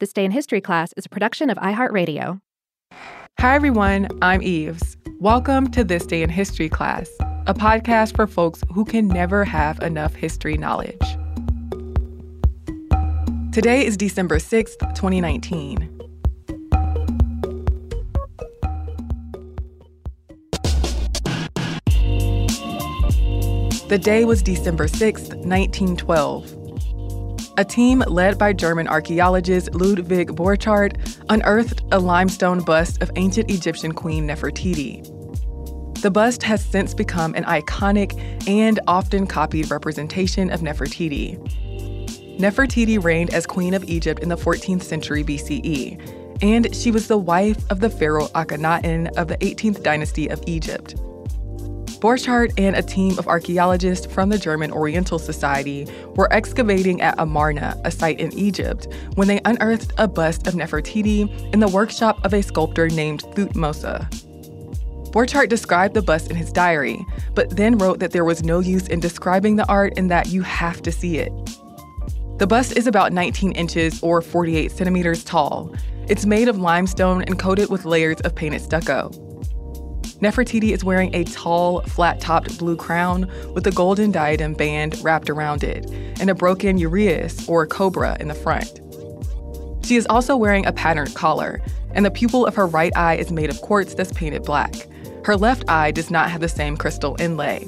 This Day in History class is a production of iHeartRadio. Hi, everyone. I'm Eves. Welcome to This Day in History class, a podcast for folks who can never have enough history knowledge. Today is December 6th, 2019. The day was December 6th, 1912. A team led by German archaeologist Ludwig Borchardt unearthed a limestone bust of ancient Egyptian queen Nefertiti. The bust has since become an iconic and often copied representation of Nefertiti. Nefertiti reigned as queen of Egypt in the 14th century BCE, and she was the wife of the pharaoh Akhenaten of the 18th dynasty of Egypt. Borchardt and a team of archaeologists from the German Oriental Society were excavating at Amarna, a site in Egypt, when they unearthed a bust of Nefertiti in the workshop of a sculptor named Thutmose. Borchardt described the bust in his diary, but then wrote that there was no use in describing the art and that you have to see it. The bust is about 19 inches or 48 centimeters tall. It's made of limestone and coated with layers of painted stucco. Nefertiti is wearing a tall, flat topped blue crown with a golden diadem band wrapped around it, and a broken uraeus or cobra in the front. She is also wearing a patterned collar, and the pupil of her right eye is made of quartz that's painted black. Her left eye does not have the same crystal inlay.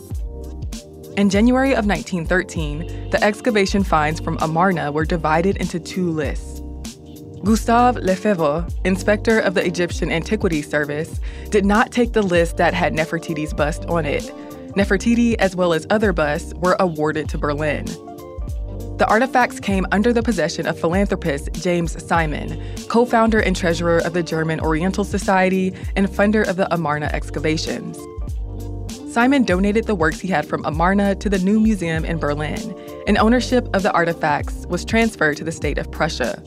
In January of 1913, the excavation finds from Amarna were divided into two lists. Gustave Lefebvre, inspector of the Egyptian Antiquities Service, did not take the list that had Nefertiti's bust on it. Nefertiti, as well as other busts, were awarded to Berlin. The artifacts came under the possession of philanthropist James Simon, co founder and treasurer of the German Oriental Society and funder of the Amarna excavations. Simon donated the works he had from Amarna to the new museum in Berlin, and ownership of the artifacts was transferred to the state of Prussia.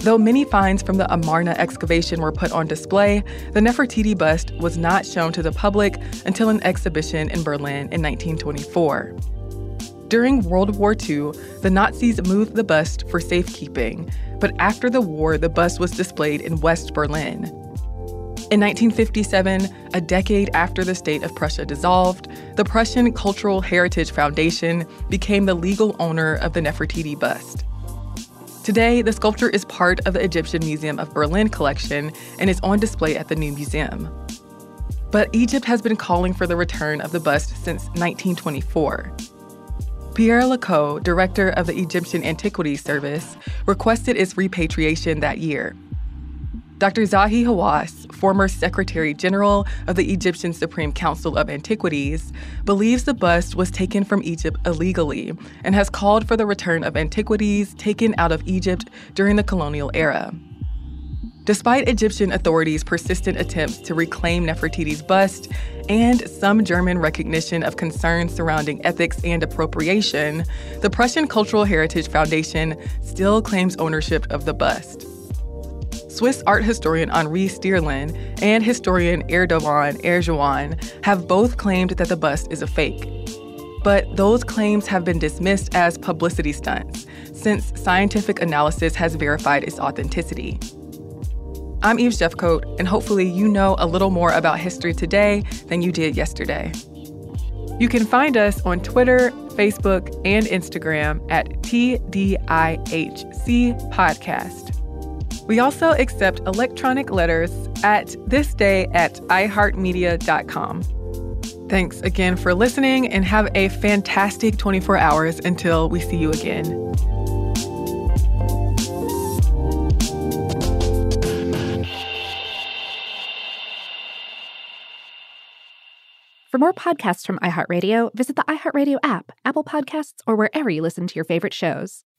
Though many finds from the Amarna excavation were put on display, the Nefertiti bust was not shown to the public until an exhibition in Berlin in 1924. During World War II, the Nazis moved the bust for safekeeping, but after the war, the bust was displayed in West Berlin. In 1957, a decade after the state of Prussia dissolved, the Prussian Cultural Heritage Foundation became the legal owner of the Nefertiti bust. Today, the sculpture is part of the Egyptian Museum of Berlin collection and is on display at the new museum. But Egypt has been calling for the return of the bust since 1924. Pierre Lacau, director of the Egyptian Antiquities Service, requested its repatriation that year. Dr. Zahi Hawass, former Secretary General of the Egyptian Supreme Council of Antiquities, believes the bust was taken from Egypt illegally and has called for the return of antiquities taken out of Egypt during the colonial era. Despite Egyptian authorities' persistent attempts to reclaim Nefertiti's bust and some German recognition of concerns surrounding ethics and appropriation, the Prussian Cultural Heritage Foundation still claims ownership of the bust. Swiss art historian Henri Stierlin and historian Erdogan Ercivan have both claimed that the bust is a fake. But those claims have been dismissed as publicity stunts, since scientific analysis has verified its authenticity. I'm Eve Jeffcoat, and hopefully you know a little more about history today than you did yesterday. You can find us on Twitter, Facebook, and Instagram at TDIHC Podcast. We also accept electronic letters at thisday at iheartmedia.com. Thanks again for listening and have a fantastic 24 hours until we see you again. For more podcasts from iHeartRadio, visit the iHeartRadio app, Apple Podcasts, or wherever you listen to your favorite shows